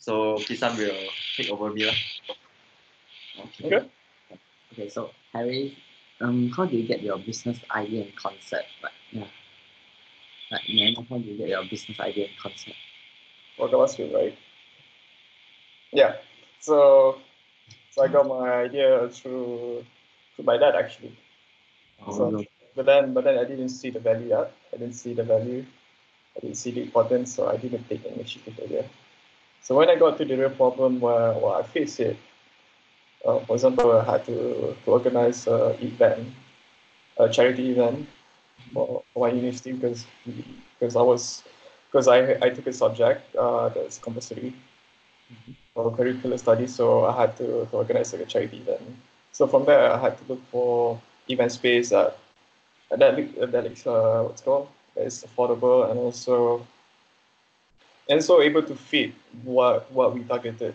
So Kisan will take over me. lah. Okay. Okay. Okay, so Harry, um, how do you get your business idea and concept? Like, yeah. Like, man, how do you get your business idea and concept? for Galaspace, right? Yeah. So, so I got my idea through through my dad actually. So- no. But then, but then I didn't see the value yet. I didn't see the value. I didn't see the importance, so I didn't take the initiative earlier. So when I got to the real problem where, where I faced it, uh, for example, I had to, to organize a event, a charity event for, for my university because because I was because I I took a subject uh, that's compulsory for curricular studies, so I had to, to organize like a charity event. So from there, I had to look for event space that that that is uh, what's called that is affordable and also and so able to fit what what we targeted.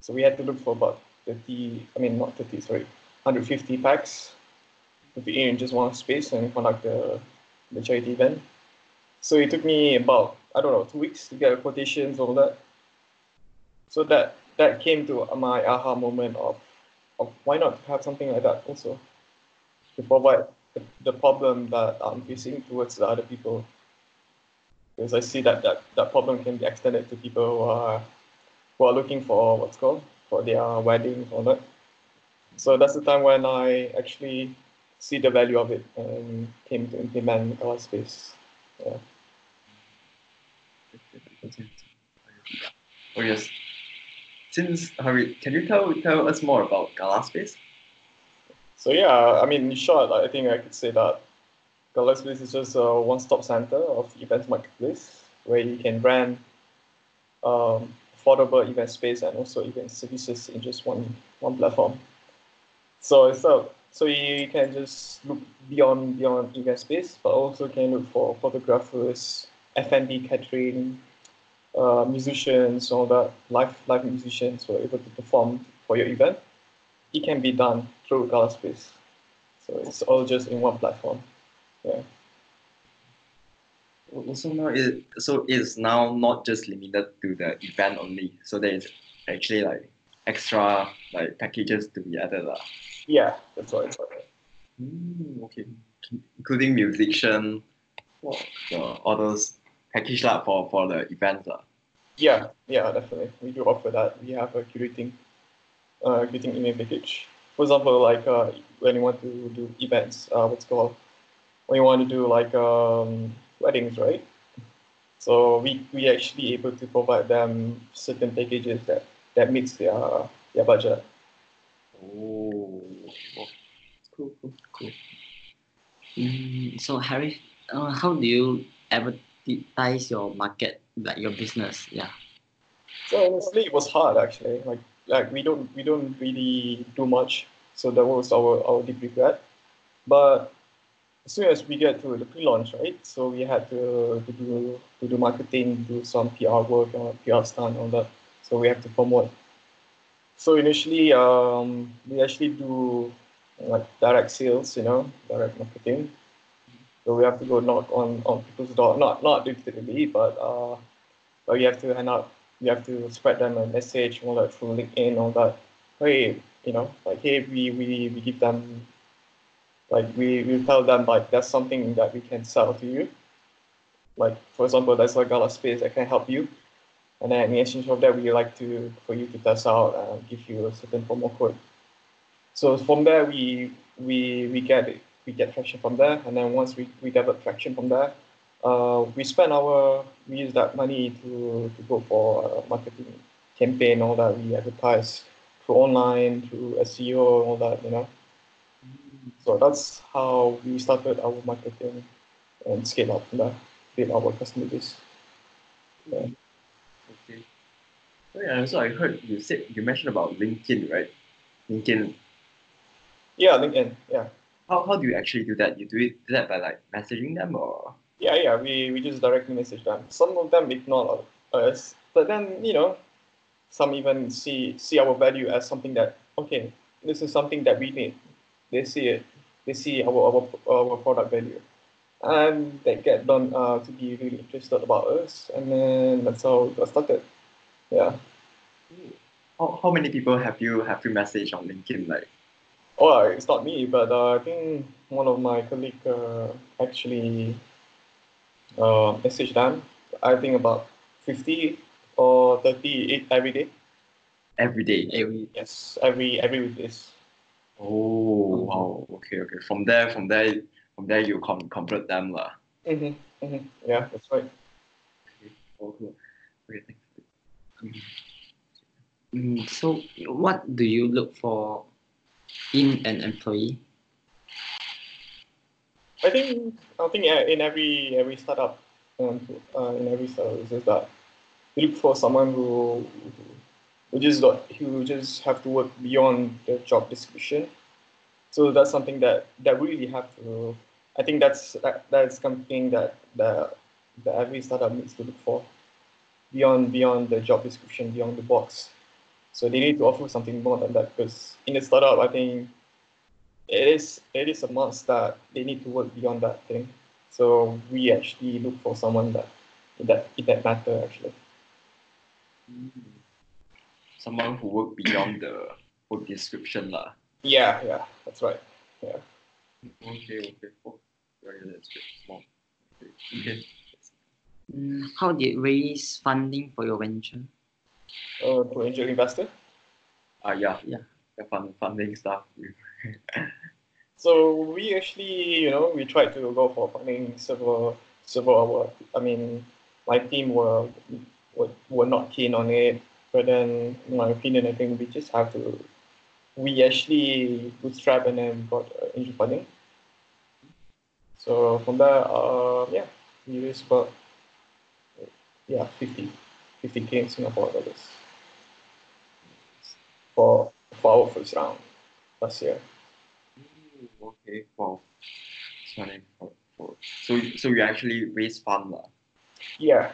So we had to look for about thirty. I mean, not thirty. Sorry, hundred fifty packs to be in just one space and conduct the the charity event. So it took me about I don't know two weeks to get quotations all that. So that that came to my aha moment of of why not have something like that also to provide the, the problem that I'm facing towards the other people. Because I see that, that that problem can be extended to people who are who are looking for what's called for their wedding or that. So that's the time when I actually see the value of it and came to implement our space. Yeah. Oh yes. Since Harry, can you tell tell us more about Galaspace? So yeah, I mean, in short, I think I could say that Galaspace is just a one-stop center of events marketplace where you can brand um, affordable event space and also event services in just one one platform. So a, so you can just look beyond beyond event space, but also can look for photographers, F&B catering, uh, musicians, all that live live musicians who are able to perform for your event it can be done through Galaspace. So it's all just in one platform. Also now it so it's now not just limited to the event only. So there is actually like extra like packages to be added. lah. Yeah, that's what it's like. Mm, okay. Including musician, for all those package lah for, for the events. lah. Yeah, yeah, definitely. We do offer that. We have a curating uh curating email package. For example, like uh when you want to do events, uh what's called when you want to do like um weddings, right? So we we actually able to provide them certain packages that that meets their their budget. Oh, cool, cool, cool. Mm, so Harry, uh, how do you advertise your market, like your business? Yeah. So honestly, it was hard actually. Like like we don't we don't really do much. So that was our our deep regret. But as soon as we get to the pre-launch, right? So we had to, to do to do marketing, do some PR work, uh, PR stunt, all that. So we have to promote. So initially, um, we actually do like direct sales, you know, direct marketing. So we have to go knock on on people's door, not not literally, but uh, but we have to hand out we have to spread them a message all that through LinkedIn, all that. Hey, you know, like hey, we we, we give them like we, we tell them like that's something that we can sell to you. Like for example, there's a Galaspace that can help you. And then in exchange of that we like to for you to test out and give you a certain promo code. So from there we we we get it, we get traction from there and then once we, we develop traction from there, uh, we spend our we use that money to, to go for uh, marketing campaign all that we advertise through online through SEO all that you know so that's how we started our marketing and scale up there build our customer base yeah. Okay. Oh yeah, so I heard you said you mentioned about LinkedIn, right? LinkedIn. yeah LinkedIn yeah How, how do you actually do that? You do it do that by like messaging them or yeah yeah we, we just directly message them some of them ignore us but then you know some even see see our value as something that okay this is something that we need they see it they see our our, our product value and they get done uh, to be really interested about us and then that's how it got started Yeah. How, how many people have you have you messaged on LinkedIn? Like, Oh, it's not me, but uh, I think one of my colleague uh, actually uh, messaged them. I think about 50 or 30 every day. every day. Every Yes, every every weekdays. Oh wow. Okay, okay. From there, from there, from there you con- convert them lah. Mm-hmm, mm-hmm. Yeah, that's right. Okay. Okay. Thanks. Mm, so, what do you look for in an employee? I think I think uh, in every every startup, um, uh, in every startup, is that you look for someone who who just got just have to work beyond the job description. So that's something that that really have to. I think that's that, that's something that that that every startup needs to look for beyond beyond the job description, beyond the box. So they need to offer something more than that because in a startup, I think it is it is a must that they need to work beyond that thing. So we actually look for someone that in that in that matter actually. Mm-hmm. Someone who work beyond the work description lah. Yeah, yeah, that's right. Yeah. Okay, okay. Oh, right, that's good. Small. Okay. okay. Mm, how did you raise funding for your venture? Uh, to angel investor. Ah, yeah. Yeah. The fund, funding stuff. So we actually, you know, we tried to go for funding several several our I mean my team were were, were not keen on it. But then in my opinion I think we just have to we actually bootstrap and then got uh, angel funding. So from there, uh, yeah, we raised about yeah 50 50k in Singapore dollars for for our first round last year. Okay. Wow. Sorry for, for so so you actually raise fund lah. Yeah.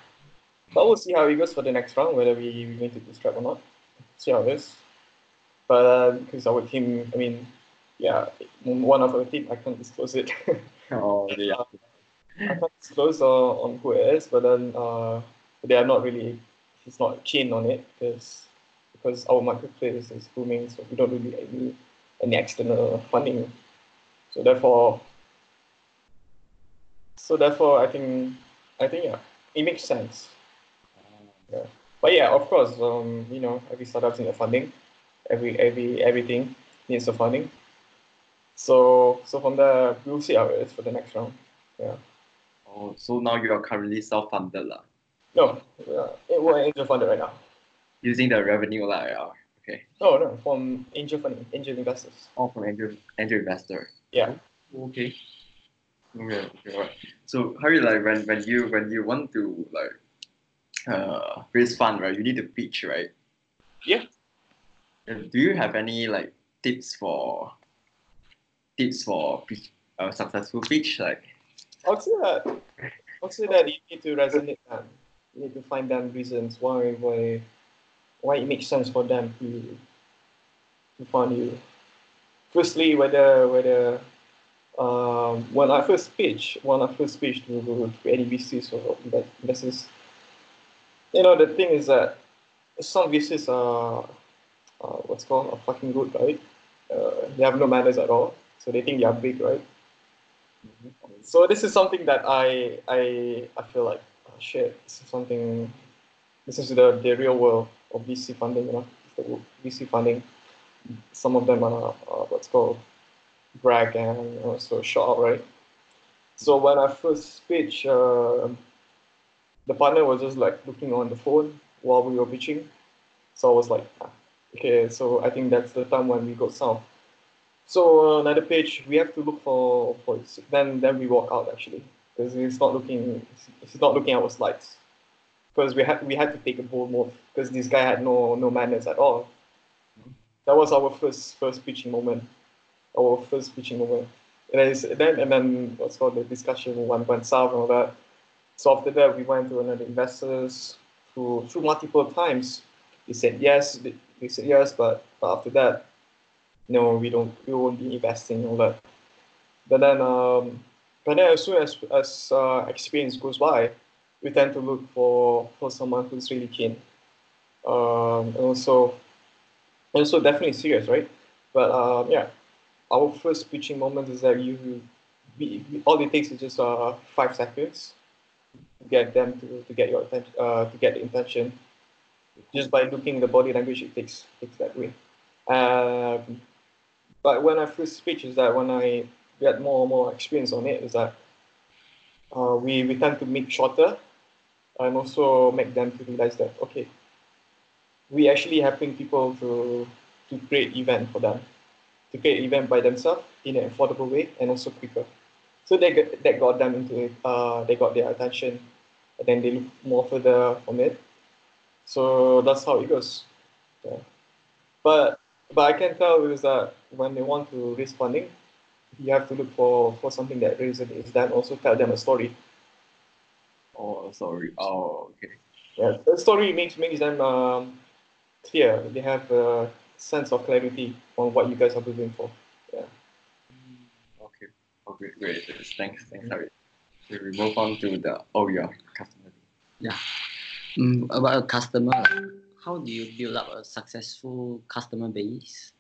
But we'll see how it goes for the next round, whether we, we need to bootstrap or not. See how it is. But uh, because our team, I mean, yeah, one of our team, I can't disclose it. Oh yeah. I can't disclose uh, on who it is, but then uh, they are not really, he's not keen on it because because our marketplace is booming, so we don't really need any external funding. So therefore, so therefore, I think, I think yeah, it makes sense. But yeah, of course, um, you know, every startup's need a funding. Every every everything needs a funding. So so from there, we'll see how it is for the next round. Yeah. Oh, so now you are currently self-funded lah, No, yeah, it, we're angel funded right now. using the revenue lah. Yeah. Okay. No, no, from angel funding, angel investors. All from angel angel investor. Yeah. Okay. Okay. Okay. Right. So how you like when when you when you want to like uh raise fund right? You need to pitch right. Yeah. Do you have any like tips for tips for pitch, uh, successful pitch like? I'll say that. I'll say that you need to resonate them. You need to find them reasons why why why it makes sense for them to to fund you. Firstly, whether whether um, when I first pitch, when I first pitch to, to any VCs or inve- investors, you know the thing is that some VCs are uh, what's called a fucking good, right? Uh, they have no manners at all, so they think they are big, right? So this is something that I I I feel like oh shit. This is something. This is the the real world of VC funding. You know, the VC funding. Some of them are uh, what's called brag and also shout out, right? So when I first pitched, uh, the partner was just like looking on the phone while we were pitching. So I was like, ah, okay. So I think that's the time when we got sound. So uh, another page, we have to look for for then then we walk out actually because he's not looking he's not looking at our slides because we had we had to take a bold move because this guy had no no manners at all. That was our first first pitching moment, our first pitching moment. And then, then and then what's called the discussion went went south and all that. So after that, we went to another investors through through multiple times. They said yes. They, said yes, but, but after that, no, we don't, we won't be investing all that. But then, um, but then as soon as as uh, experience goes by, we tend to look for for someone who's really keen. and also also definitely serious, right? But um, yeah, our first pitching moment is that you we, all it takes is just uh, five seconds get them to, to get your attention uh, to get the intention. Just by looking the body language, it takes takes that way. Um, but when I first speech is that when I get more and more experience on it is that uh, we, we tend to make shorter and also make them to realize that okay we actually helping people to to create event for them to create event by themselves in an affordable way and also quicker so they got, that got them into it uh, they got their attention and then they look more further from it so that's how it goes yeah. but but I can tell is that when they want to raise funding you have to look for for something that resonates then also tell them a story Oh, sorry. Oh, okay. Yeah, the story makes makes them um, clear. They have a sense of clarity on what you guys are doing for. Okay. Okay, great. Thanks, thanks, Harry. So we move on to the oh yeah, customer. Yeah. Mm, about a customer, how do you build up a successful customer base?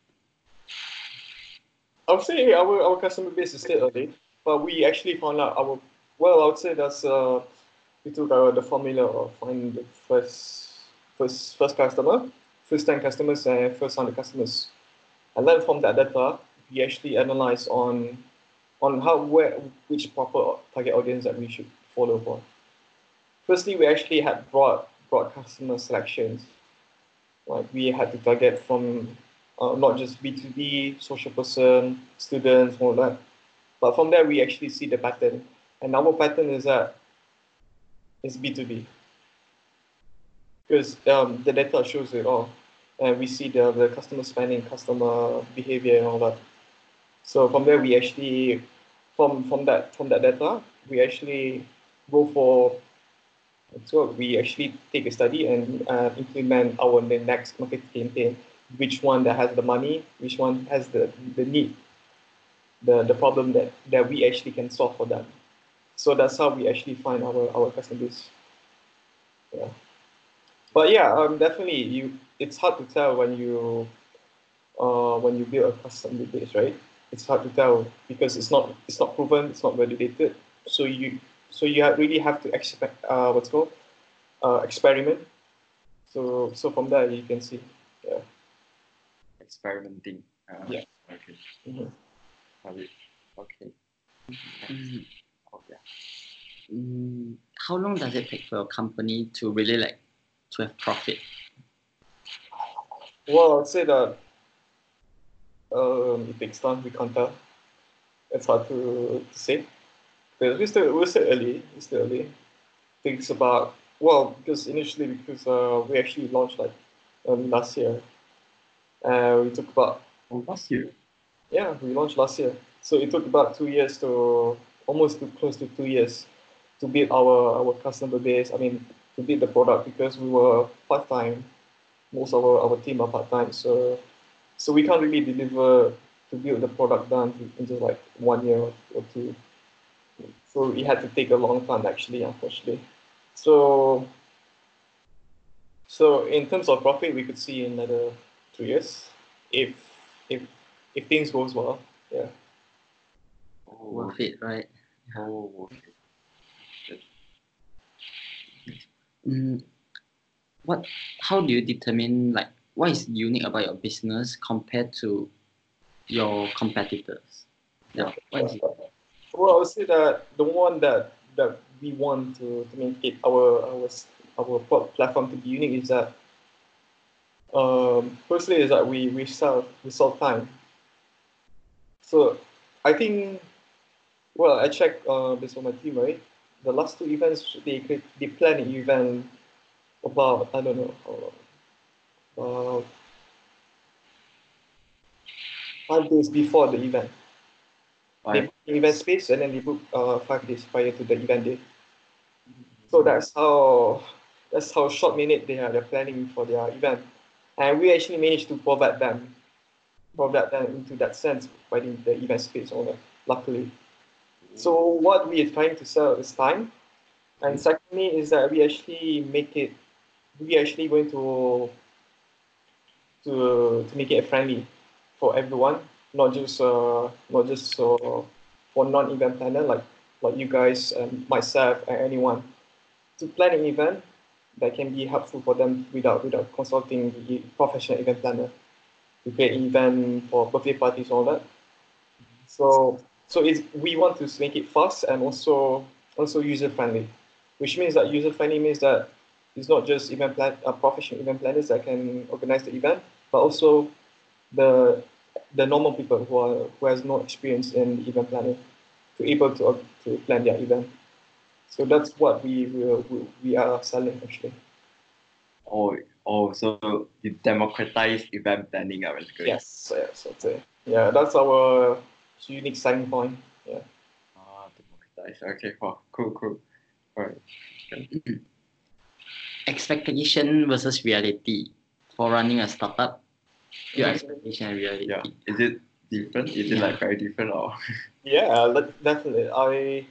I would say our, our customer base is still early, but we actually found out our well. I would say that's uh, we took our the formula of finding the first first first customer, first ten customers, and first hundred customers, and then from that data, we actually analyze on on how where which proper target audience that we should follow for. Firstly, we actually had broad broad customer selections. Like we had to target from uh, not just B2B, social person, students, all that. But from there, we actually see the pattern. And our pattern is that it's B2B. Because um, the data shows it all. And we see the, the customer spending, customer behavior, and all that. So from there, we actually, from, from, that, from that data, we actually go for so we actually take a study and uh, implement our next marketing campaign which one that has the money, which one has the, the need, the, the problem that, that we actually can solve for them. So that's how we actually find our, our customer base. Yeah. But yeah, um, definitely you it's hard to tell when you uh, when you build a customer base, right? It's hard to tell because it's not it's not proven, it's not validated. So you so you really have to expect uh, what's called uh, experiment. So so from there you can see. Yeah. Experimenting. Uh, Yeah. Okay. Mhm. Okay. Mm, Oh yeah. mm, how long does it take for a company to really like to have profit? Well, I'd say that um, it takes time. We can't tell. It's hard to, to say. But we're still we're still early. We're still early. Takes about well because initially because uh, we actually launched like early last year. Uh, we took about Oh, last year. yeah we launched last year. So it took about two years to almost to close to two years to build our our customer base. I mean to build the product because we were part time. Most of our, our team are part time, so so we can't really deliver to build the product done in just like one year or two. So it had to take a long time actually, unfortunately. So so in terms of profit, we could see another two years if if if things goes well. Yeah. Oh, Worth it, right? oh okay. Mm, what? How do you determine like what is unique about your business compared to your competitors? Yeah, what is it? Well, I would say that the one that that we want to, to make it our our our platform to be unique is that um, firstly is that we we sell we sell time. So I think well I checked uh, based on my team right. The last two events they could they plan an event about I don't know long. Uh, five days before the event. They book the event space and then they book uh, five days prior to the event day. So that's how that's how short minute they are they're planning for their event. And we actually managed to provide them provide them into that sense by the, the event space owner, luckily. So what we are trying to sell is time. And secondly is that we actually make it we actually going to to to make it friendly for everyone, not just uh, not just uh, for non-event planner like like you guys and myself and anyone to plan an event that can be helpful for them without without consulting the professional event planner to create event for birthday parties all that. So so it's, we want to make it fast and also also user friendly, which means that user friendly means that it's not just event plan uh, professional event planners that can organize the event, but also the the normal people who are who has no experience in event planning to able to to plan their event. So that's what we will we are selling actually. Oh, oh, so you democratize event planning, I was good. Yes, yes, that's it. Yeah, that's our unique selling point. Yeah. Ah, democratize. Okay, wow, cool, cool. All right. Expectation versus reality for running a startup. Your expectation and reality. Yeah. Is it different? Is it Yeah. like very different or? Yeah, let- definitely. I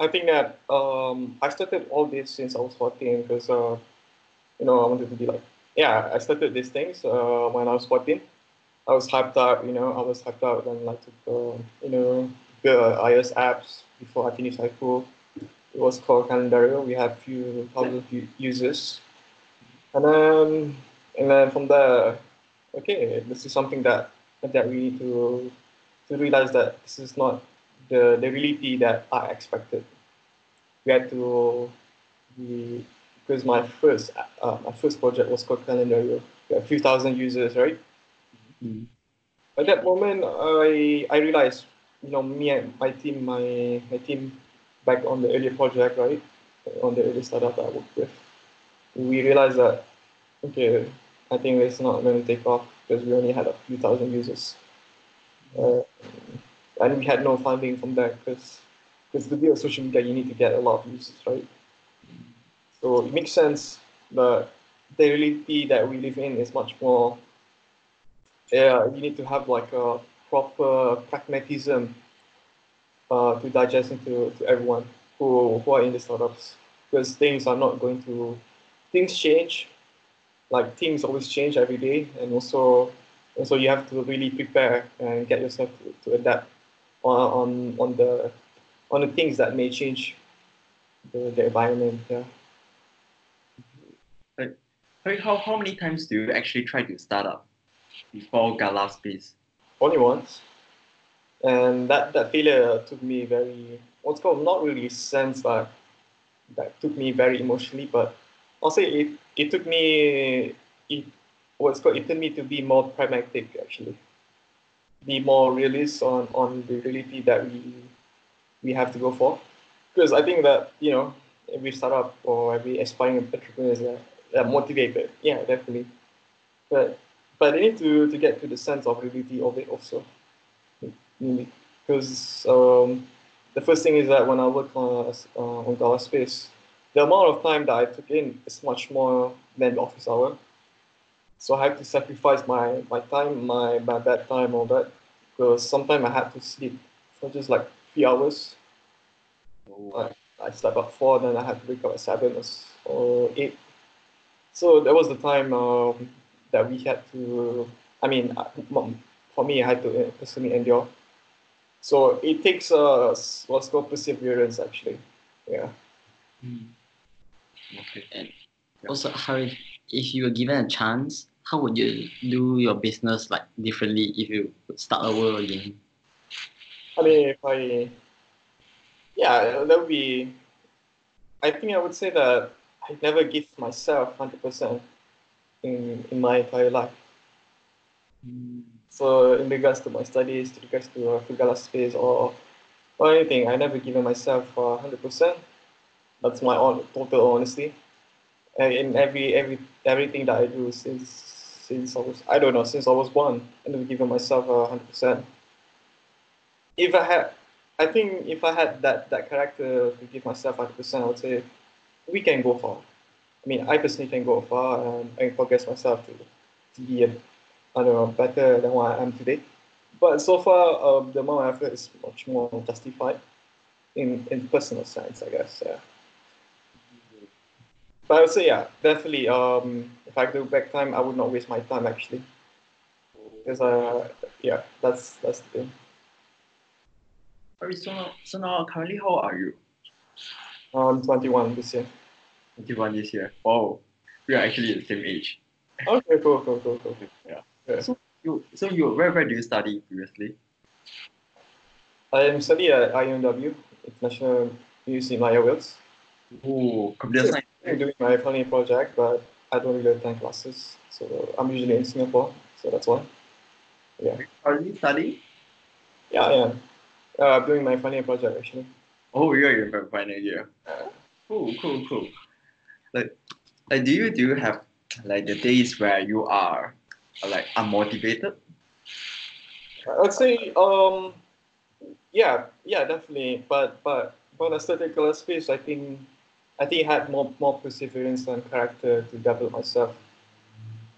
I think that um, I started all this since I was 14 because uh, you know I wanted to be like yeah I started these things uh, when I was 14. I was hyped up, you know, I was hyped up and like to uh, you know build iOS apps before I finished high school. It was called Calendario. We had few thousand users, and then and then from there, okay, this is something that that we need to to realize that this is not the, the reality that I expected. We had to be because my first uh, my first project was called Calendario. We had a few thousand users, right? Mm. At that moment, I I realized, you know, me and my team, my my team back on the earlier project, right, on the earlier startup I worked with, we realized that okay, I think it's not going to take off because we only had a few thousand users. Uh, and we had no funding from that because because to build social media you need to get a lot of users, right? So it makes sense that the reality that we live in is much more. Yeah, you need to have like a proper pragmatism uh, to digest into to everyone who who are in the startups because things are not going to things change like things always change every day and also and so you have to really prepare and get yourself to, to adapt on, on on the on the things that may change the, the environment. Yeah. How, how many times do you actually try to start up before Galaspace? Only once. And that, that failure took me very what's called not really sense but that took me very emotionally, but I'll say it, it took me it what's called it took me to be more pragmatic actually. Be more realist on, on the reality that we we have to go for. Because I think that, you know, every startup or every aspiring entrepreneurs are, are motivated. Yeah, definitely. But but they need to, to get to the sense of reality of it also. Because um, the first thing is that when I work on uh, on Galaspace, the amount of time that I took in is much more than the office hour. So I have to sacrifice my, my time, my, my bed time, all that. Because sometimes I had to sleep for just like three hours. Oh, I slept at four, then I had to wake up at seven or, eight. So that was the time um, that we had to. I mean, uh, for me, I had to uh, personally endure. So it takes a s- what's called perseverance, actually. Yeah. Hmm. okay. And also, how if, if you were given a chance, how would you do your business like differently if you could start over again? I mean, if I, yeah, that would be. I think I would say that I never give myself hundred percent in in my entire life. Hmm. So in regards to my studies, in regards to uh, Fugala space or or anything, I never given myself uh, hundred percent. That's my own total honesty. And in every every everything that I do since since I was I don't know since I was born, I never given myself a hundred percent. If I had, I think if I had that that character to give myself hundred percent, I would say we can go far. I mean, I personally can go far and I progress myself to to be a I don't know, better than what I am today. But so far, um, the amount of effort is much more justified in, in personal sense, I guess. Yeah. But I would say, yeah, definitely. Um, if I could go back time, I would not waste my time actually. Because uh, yeah, that's that's the thing. Alright, so now, so now currently how are you? I'm 21 this year. 21 this year. Wow, we are actually the same age. Okay, cool, cool, cool, cool. Yeah. Yeah. So you, so you, where, where do you study previously? I am studying at IMW, International University Malaya-Wales. Oh, computer science. I'm doing my final project, but I don't really attend classes. So I'm usually in Singapore, so that's why. Currently studying? Yeah, I am. Uh, I'm doing my final project actually. Oh, you're in your final year. Cool, cool, cool. Like, like, do you do you have like the days where you are like unmotivated? I'd say, um, yeah, yeah, definitely. But but I started color space, I think I think I had more more perseverance and character to develop myself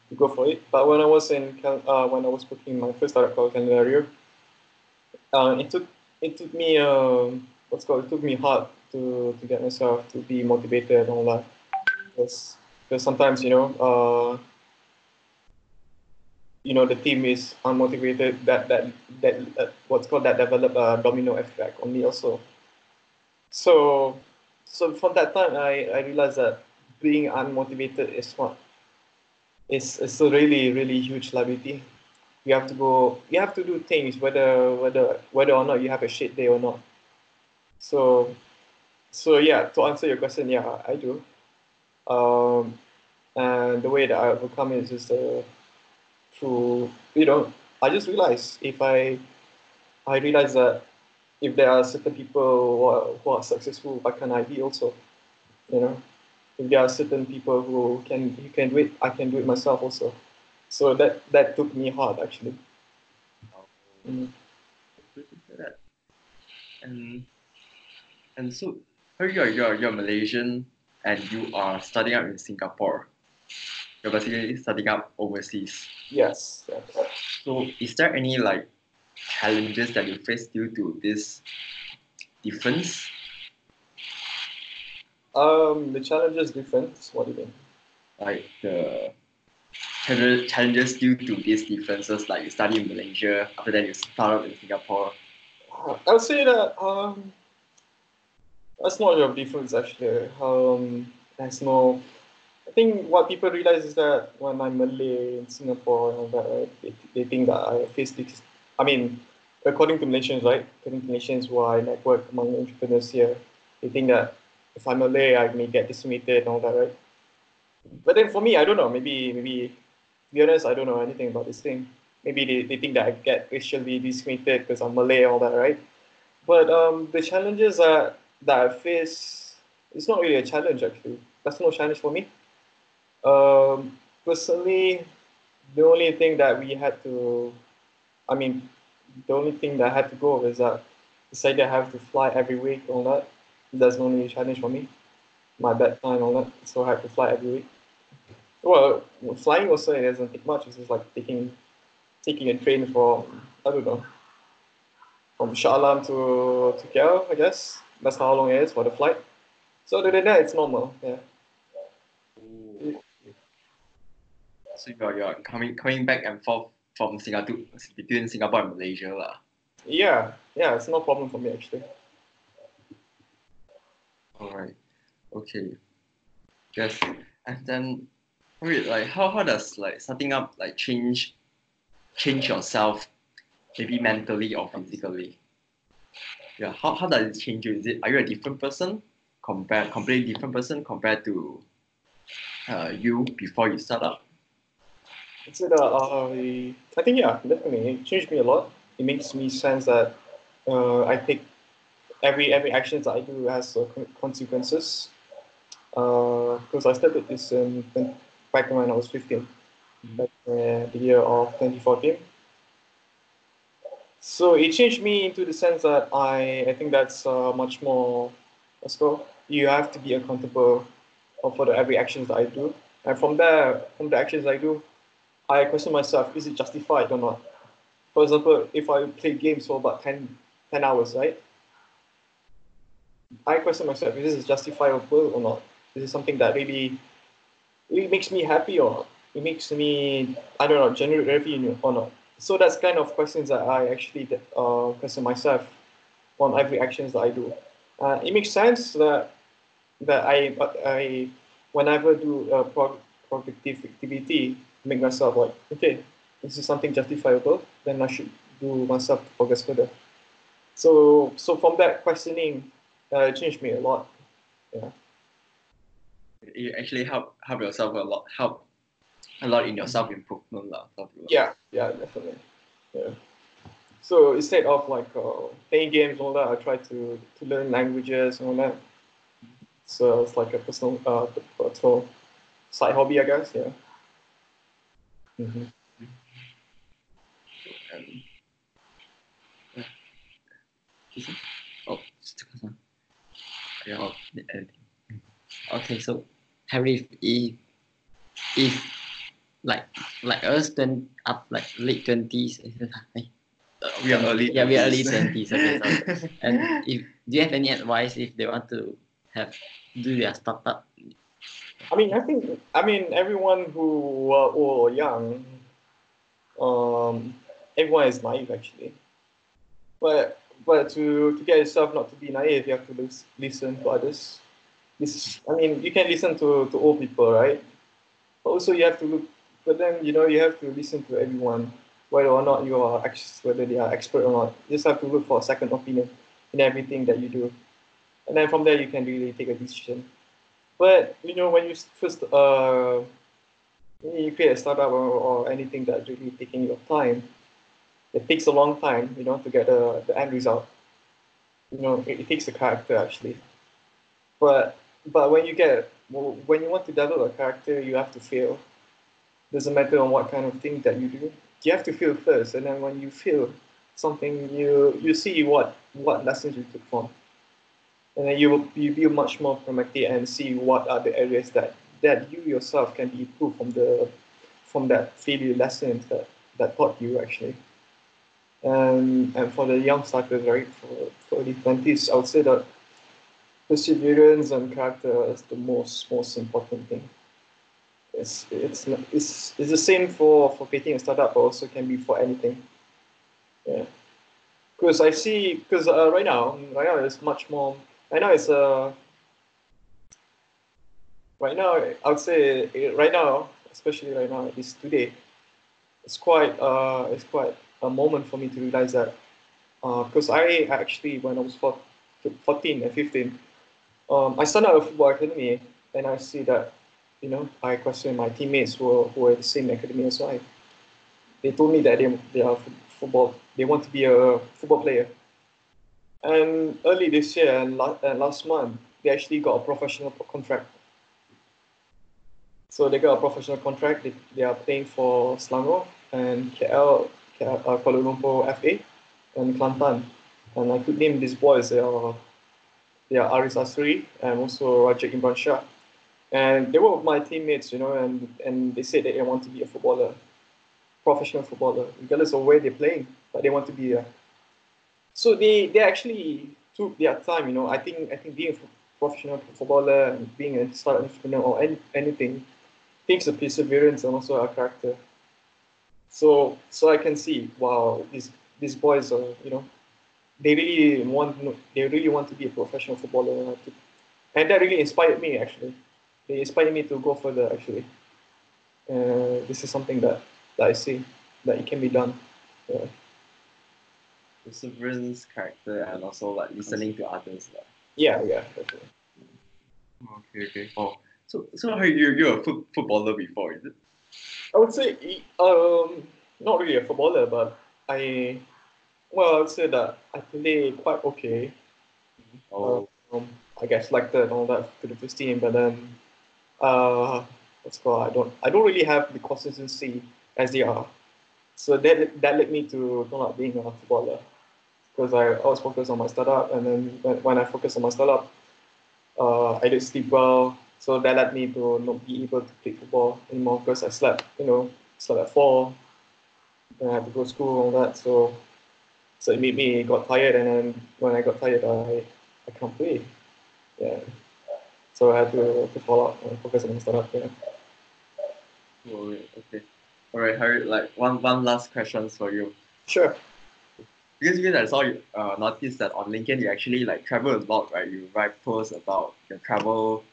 to go for it. But when I was in uh, when I was working my first startup called Calendario, uh, it took it took me um, what's called it took me hard to to get myself to be motivated and all that. Because because sometimes you know uh, you know the team is unmotivated that that that uh, what's called that develop a domino effect on me also. So so from that time i i realized that being unmotivated is not is is a really really huge liability. You have to go you have to do things whether whether whether or not you have a shit day or not. So so yeah to answer your question yeah i do. Um and the way that i overcome it is just uh, through you know i just realized if i i realize that if there are certain people who are, who are successful why can't i be also you know if there are certain people who can you can do it i can do it myself also so that that took me hard actually Mm. To hear that. And and so oh, you're you're you're Malaysian and you are studying up in Singapore. You're basically studying up overseas. yes. So is there any like challenges that you face due to this difference? um the challenge is different what do you mean Like the challenge- challenges due to these differences, like you study in Malaysia, after that you start up in Singapore. I would say that um, that's not a difference actually. Um, there's no. I think what people realize is that when I'm Malay in Singapore and all that, right, they, they think that I face this. I mean, according to Malaysians, right? According to Malaysians who I network among entrepreneurs here, they think that if I'm Malay, I may get discriminated and all that, right? But then for me, I don't know. Maybe, maybe, to be honest, I don't know anything about this thing maybe they, they think that I get racially discriminated because I'm Malay and all that, right? But um, the challenges that, that I face, it's not really a challenge actually. That's no challenge for me. Um, personally, the only thing that we had to, I mean, the only thing that I had to go is that decided I have to fly every week all that. That's the only challenge for me. My bad time and all that, so I had to fly every week. Well, flying also it doesn't take much. It's just like taking taking a train from I don't know from Shah to to KL, I guess. That's how long it is for the flight. So other than that, it's normal. Yeah. So you're, you're coming coming back and forth from Singapore between Singapore and Malaysia lah. Yeah, yeah, it's no problem for me actually. All right. Okay. Yes. And then, wait, like how, how does like starting up like change change yourself, maybe mentally or physically? Yeah. How, how does it change you? Is it are you a different person compared completely different person compared to uh, you before you start up? I'd say that uh, I, I think yeah, definitely it changed me a lot. It makes me sense that uh, I take every every actions that I do has uh, consequences. Because I started this back when I was 15, back uh, the year of 2014. So it changed me into the sense that I I think that's uh, much more. Let's go. You have to be accountable for the every actions that I do, and from there, from the actions I do, I question myself, is it justified or not? For example, if I play games for about 10, 10 hours, right? I question myself, is this justifiable or not? Is it something that really, it makes me happy or? It makes me, I don't know, generate revenue or not? so that's kind of questions that I actually uh, question myself on every actions that I do. Uh, it makes sense that that I I whenever do a productive activity, make myself like okay, this is something justifiable, then I should do myself to progress further. So so from that questioning, uh, it changed me a lot. Yeah. You actually help help yourself a lot. Help a lot in your self improvement, lah. Yeah, yeah, definitely. Yeah. So instead of like uh, playing games and all that, I try to, to learn languages and all that. So it's like a personal, uh, personal side hobby, I guess. Yeah. Mm-hmm. Um, oh, yeah. Okay, so Harry, if if like like us then up like late twenties. Uh, we are early. Yeah, we are early twenties. Okay, so, and if do you have any advice if they want to have do their startup? I mean, I think I mean everyone who uh, or young, um, everyone is naive actually, but but to to get yourself not to be naive, you have to listen to others. This, I mean, you can listen to, to old people, right? But also you have to look but then you know you have to listen to everyone, whether or not you are whether they are expert or not. You just have to look for a second opinion in everything that you do, and then from there you can really take a decision. But you know when you first uh, you create a startup or, or anything that's really taking your time, it takes a long time, you know, to get the, the end result. You know, it, it takes a character actually. But but when you get when you want to develop a character, you have to fail doesn't matter on what kind of thing that you do. You have to feel first, and then when you feel something, you you see what what lessons you took from, and then you will be much more from pragmatic and see what are the areas that that you yourself can improve from the from that failure lessons that that taught you actually. And and for the young starters, right, for, for early twenties, I would say that perseverance and character is the most most important thing it's it's it's, it's the same for for creating a startup, but also can be for anything. Yeah, because I see because uh, right now right now it's much more right now it's uh, right now I would say right now especially right now it's today it's quite uh it's quite a moment for me to realize that because uh, I actually when I was 14 and 15 um, I started a football academy and I see that you know, I questioned my teammates who were, who were the same academy as I. They told me that they, they are football, they want to be a football player. And early this year and last, month, they actually got a professional contract. So they got a professional contract. They, they are playing for Selangor and KL, KL uh, Kuala Lumpur FA and Kelantan. And I could name these boys. They are, they are Aris Asri and also Raja Imran Shah and they were my teammates, you know, and, and they said that they want to be a footballer, professional footballer, regardless of where they're playing, but they want to be a. So they, they actually took their time, you know. I think I think being a professional footballer and being a star entrepreneur or any, anything takes a perseverance and also a character. So so I can see, wow, these these boys are, you know, they really want they really want to be a professional footballer, and that really inspired me actually they inspired me to go further actually. Uh, this is something that, that I see that it can be done. Yeah. Perseverance, character, and also like listening to others. Like. Yeah, yeah, definitely. Okay, okay. Oh, so so are you you're a foot, footballer before, is it? I would say um not really a footballer, but I well I would say that I play quite okay. Oh. Um, I guess like the all that to the first team, but then uh, what's called I don't I don't really have the consistency as they are. So that that led me to not being a footballer because I, was focused on my startup, and then when, when I focused on my startup, uh, I did sleep well. So that led me to not be able to play football anymore because I slept, you know, slept at four. Then I had to go to school and all that. So so it made me got tired, and then when I got tired, I I can't play. Yeah. So I had to, to follow up and focus on the startup. Yeah. Oh, okay. All right, Harry. Like one one last question for you. Sure. Because because I saw you uh, noticed that on LinkedIn you actually like travel a lot, right? You write posts about your travel,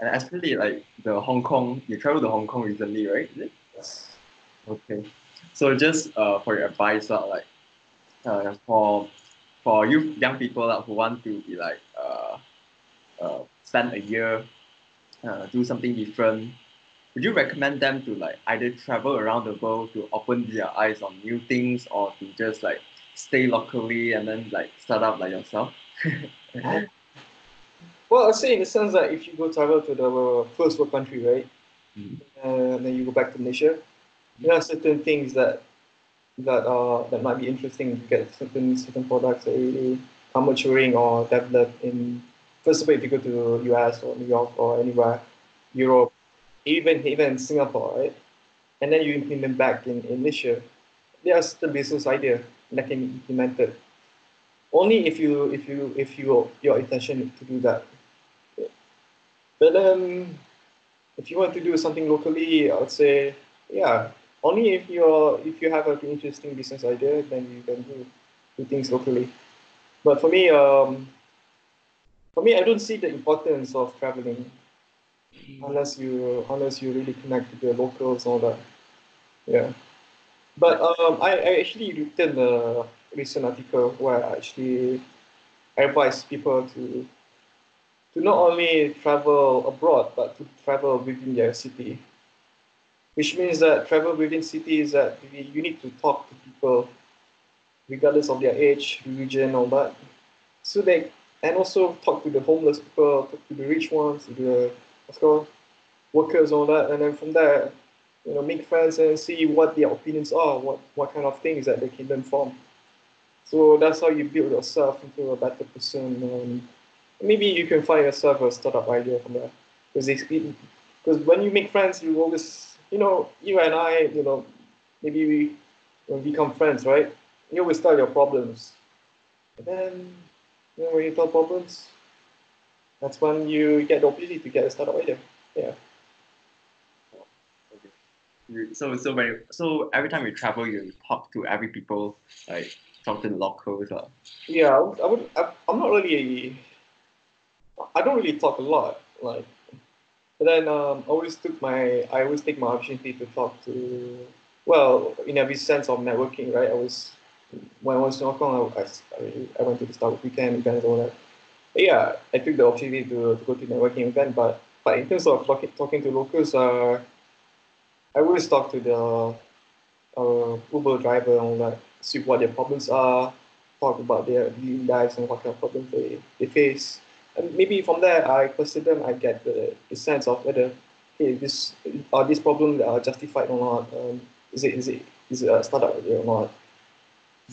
and especially like the Hong Kong. You traveled to Hong Kong recently, right? Yes. Okay. So just uh, for your advice, uh, like uh, for for you young people uh, who want to be like uh, uh, spend a year, uh, do something different, would you recommend them to like either travel around the world to open their eyes on new things or to just like stay locally and then like start up like yourself? Well, I'll say in the sense that if you go travel to the first world country, right, Mhm. and then you go back to Malaysia, there are certain things that that are that might be interesting to get certain certain products that really are maturing or developed in first of all if you go to US or New York or anywhere, Europe, even even in Singapore, right? And then you implement back in, in Malaysia, there are certain business idea that can be implemented. Only if you if you if you your intention to do that. But then if you want to do something locally, I would say, yeah, only if you're if you have an interesting business idea, then you can do, do things locally. But for me, um, for me, I don't see the importance of traveling unless you unless you really connect to the locals and all that. Yeah. But um, I, I actually written a recent article where I actually advise people to to not only travel abroad but to travel within their city. Which means that travel within cities that you need to talk to people regardless of their age, religion, all that. So they and also talk to the homeless people, talk to the rich ones, the what's called workers, all that, and then from there, you know, make friends and see what their opinions are, what what kind of things that they can learn from. So that's how you build yourself into a better person. And maybe you can find yourself a startup idea from there. Because when you make friends, you always, you know, you and I, you know, maybe we when become friends, right? You always tell your problems. And then, you know, when you tell problems, that's when you get the opportunity to get a startup idea. Yeah. So so when so every time you travel, you talk to every people, like talk to the locals. Uh. Yeah, I would, I I'm not really, I don't really talk a lot, like, but then um, I always took my, I always take my opportunity to talk to, well, in every sense of networking, right? I was, when I was in Hong Kong, I, I, I went to the Startup Weekend event all that. But yeah, I took the opportunity to, to go to networking event, but but in terms of talking, talking to locals, uh, I always talk to the uh, Uber driver and all that, see what their problems are, talk about their daily lives and what kind of problems they, they face. And maybe from there, I question them, I get the, the sense of whether, hey, this are these problems are justified or not? Um, is it is it is it a startup idea or not?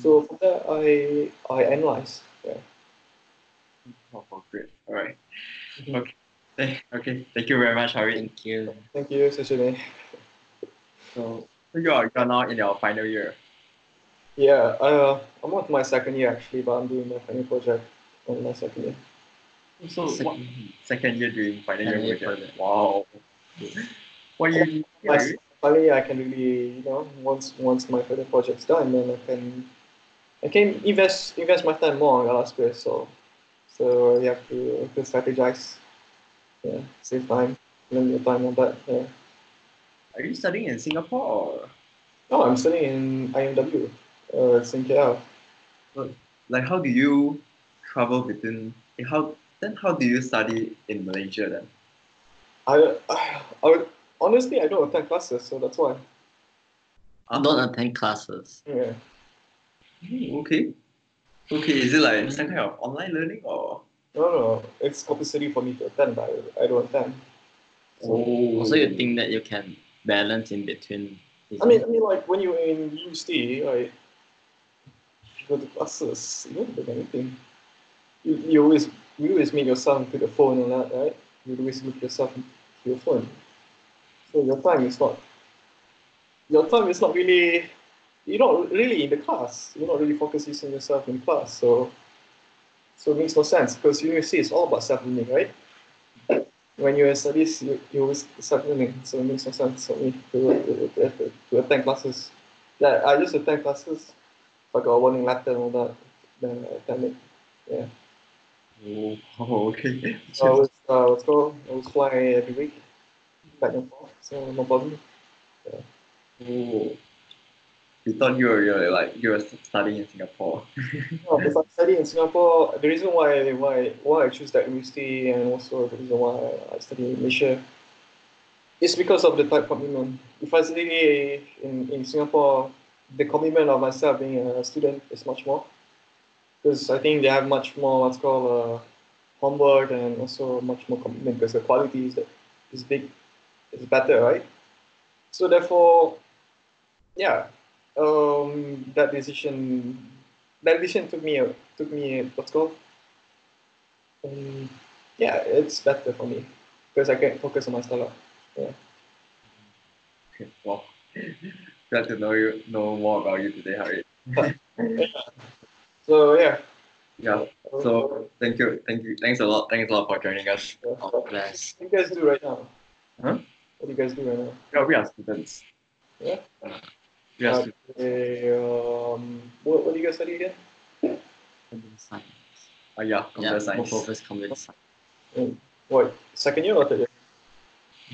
So from there, I I analyze. Yeah. Oh, oh, great. All right. Okay. Thank- Okay. Thank you very much, Harith. Thank you. Thank you, Sashimi. So, so you are you are now in your final year. Yeah, uh, I'm on my second year actually, but I'm doing my final project on my second year. So what, Second- second year doing final Final year year project. Wow. What you My yeah, finally, I can really, you know, once once my further project's done, then I can I can invest invest my time more on elsewhere. So so you have to, you have to strategize. Yeah, save time, learn your time on that. Yeah. Are you studying in Singapore or Oh, I'm studying in IMW, uh, it's in KL. like how do you travel between how then how do you study in Malaysia then? I, I, I would, honestly I don't attend classes, so that's why. I Don't attend classes. Yeah. hmm, okay. Okay, is it like some kind of online learning or No, no, it's compulsory for me to attend, but I, I don't attend. oh Also, you think that you can balance in between? I mean, I mean, like when you're in university, I go to classes, you don't do anything. You, you always you always meet yourself to the phone and that, right? You always look yourself to your phone. So your time is not your time is not really you're not really in the class. You're not really focusing on yourself in class. So so it makes no sense because university is all about self learning, right? When in studies, you, you always start learning, so it makes no sense for me to, to, to, to attend classes. Yeah, I just attend classes. If I got a warning letter and all that, then I attend it. Yeah. Oh, oh okay. So I was, uh, let's go. I was flying every week, back and forth, so no problem. Oh. We thought you were, you were like you were studying in Singapore. No, because I study in Singapore, the reason why why why I choose that university and also the reason why I study in Malaysia is because of the type commitment. If I study in, in Singapore, the commitment of myself being a student is much more. Because I think they have much more what's called uh, homework and also much more commitment because the quality is, is big, is better, right? So therefore, yeah, um, that decision that decision took me a, took me what's called um, yeah it's better for me because I can focus on my startup. Okay, well, glad to know you know more about you today, Harith. So yeah. Yeah. So thank you, thank you, thanks a lot, thanks a lot for joining us. Yeah. What do you guys do right now? Huh? What do you guys do right now? Yeah, we are students. Yeah? We are Uh, eh, um, what, what do you guys study again? Computer science. Uh, yeah, computer yeah, science. both of us computer science. What second year or third year?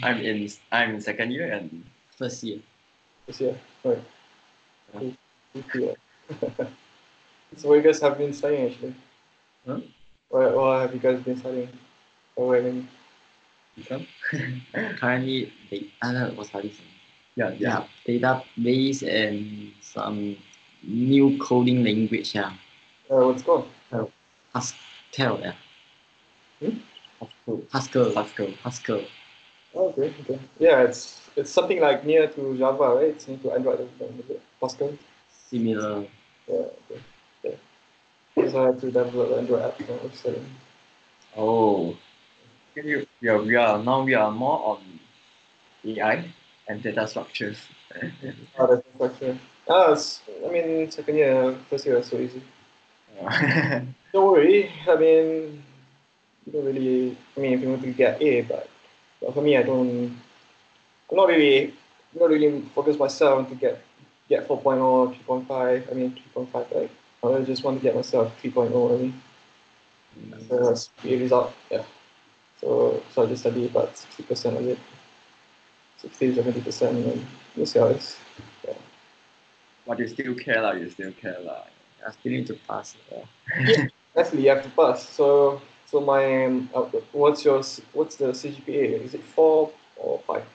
I'm in I'm in second year and First year. First year. Right. Yeah. Cool. Cool, so what you guys have been studying actually? Huh? What, what have you guys been studying? Or when become Currently, they, uh, was studying some yeah, yeah. yeah, database and some new coding language, yeah. uh, what's called? Haskell, yeah. Hmm? Haskell. Haskell. Pascal. Haskell. Oh, okay, okay. Yeah, it's it's something like near to Java, right? It's near to Android development, is? Pascal. Similar. Yeah, okay. Yeah. Because I had to develop an Android app when I was studying. Oh. Can you, yeah, we are now we are more on AI and data structures. Oh, that's structure. Ah, it's, I mean, second year, first year is so easy. Yeah. Don't worry. I mean, you don't really. I mean, if you want to get A, but, but for me, I don't. I'm not really, not really focus myself to get get 4.0, 3.5. I mean, 3.5, right? I just want to get myself 3.0 only. So that's the result. Yeah. So so I just study about 60% of it. 60 70 percent, and then we'll see how it is. but you still care lah, you still care lah. I still need to pass. Yeah. Actually, you have to pass. So so my um, uh, what's your what's the CGPA? Is it four or five?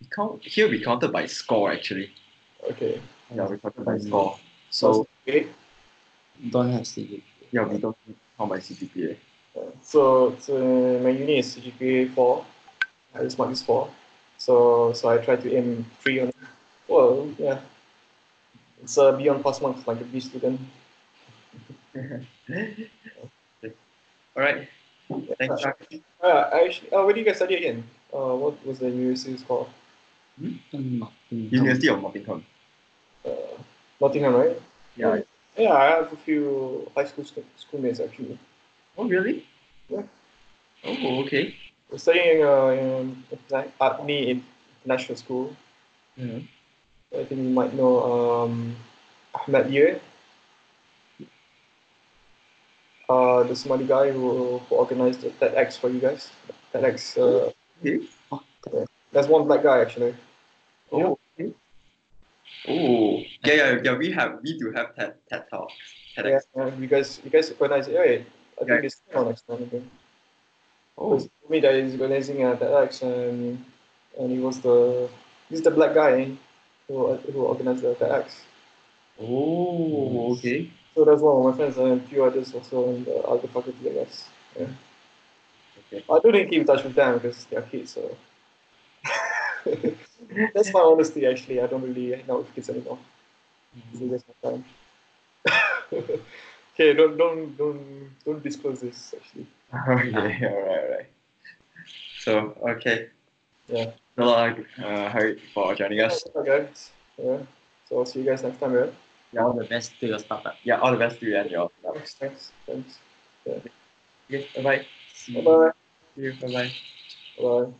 We count, here we counted by score actually. Okay. Yeah, we counted by Mm. score. So So eight. Don't have CGPA. yeah, we don't count by CGPA. Uh, so so my uni is CGPA four. Highest mark is four. So so I try to aim three on. Well, yeah. It's a beyond pass mark like a B student. All right. Thanks, Jack. Uh, actually, uh, where do you guys study again? Uh, what was the university called? Nottingham. University of Nottingham. Uh, Nottingham, right? Yeah. Yeah, I have a few high school stu- schoolmates actually. Oh, really? Yeah. Oh, okay. We're studying uh, in Interna- Atni International School. Yeah. I think you might know um, Ahmed Yer. Uh, the Somali guy who, who organized the TEDx for you guys. TEDx. Uh, Okay. Oh, there's one black guy actually. Oh, okay. Oh, yeah, yeah, yeah. We have, we do have TED, TED talks. Yeah, TEDx. yeah, you guys, you guys organize it. Right? I think Yeah. it's on next time. Okay. Oh, He told me that he's organizing a TEDx and and he was the he's the black guy eh, who who organized the TEDx. oh, okay. So that's one of my friends and a few others also in the other faculty, I guess. Yeah. Okay. I don't really keep in touch with them because they're kids, so that's my honesty actually. I don't really hang out with kids anymore. Mm-hmm. It's a waste of time. okay, don't don't don't don't disclose this actually. Okay, all right, all right. So, okay. Yeah. So, uh, uh, Harith, for joining us. Okay. Yeah. So I'll see you guys next time, yeah? All the best to your startup. Yeah, all the best to you and your. Thanks, thanks, thanks. Okay, bye bye. See you, Bye you. bye. See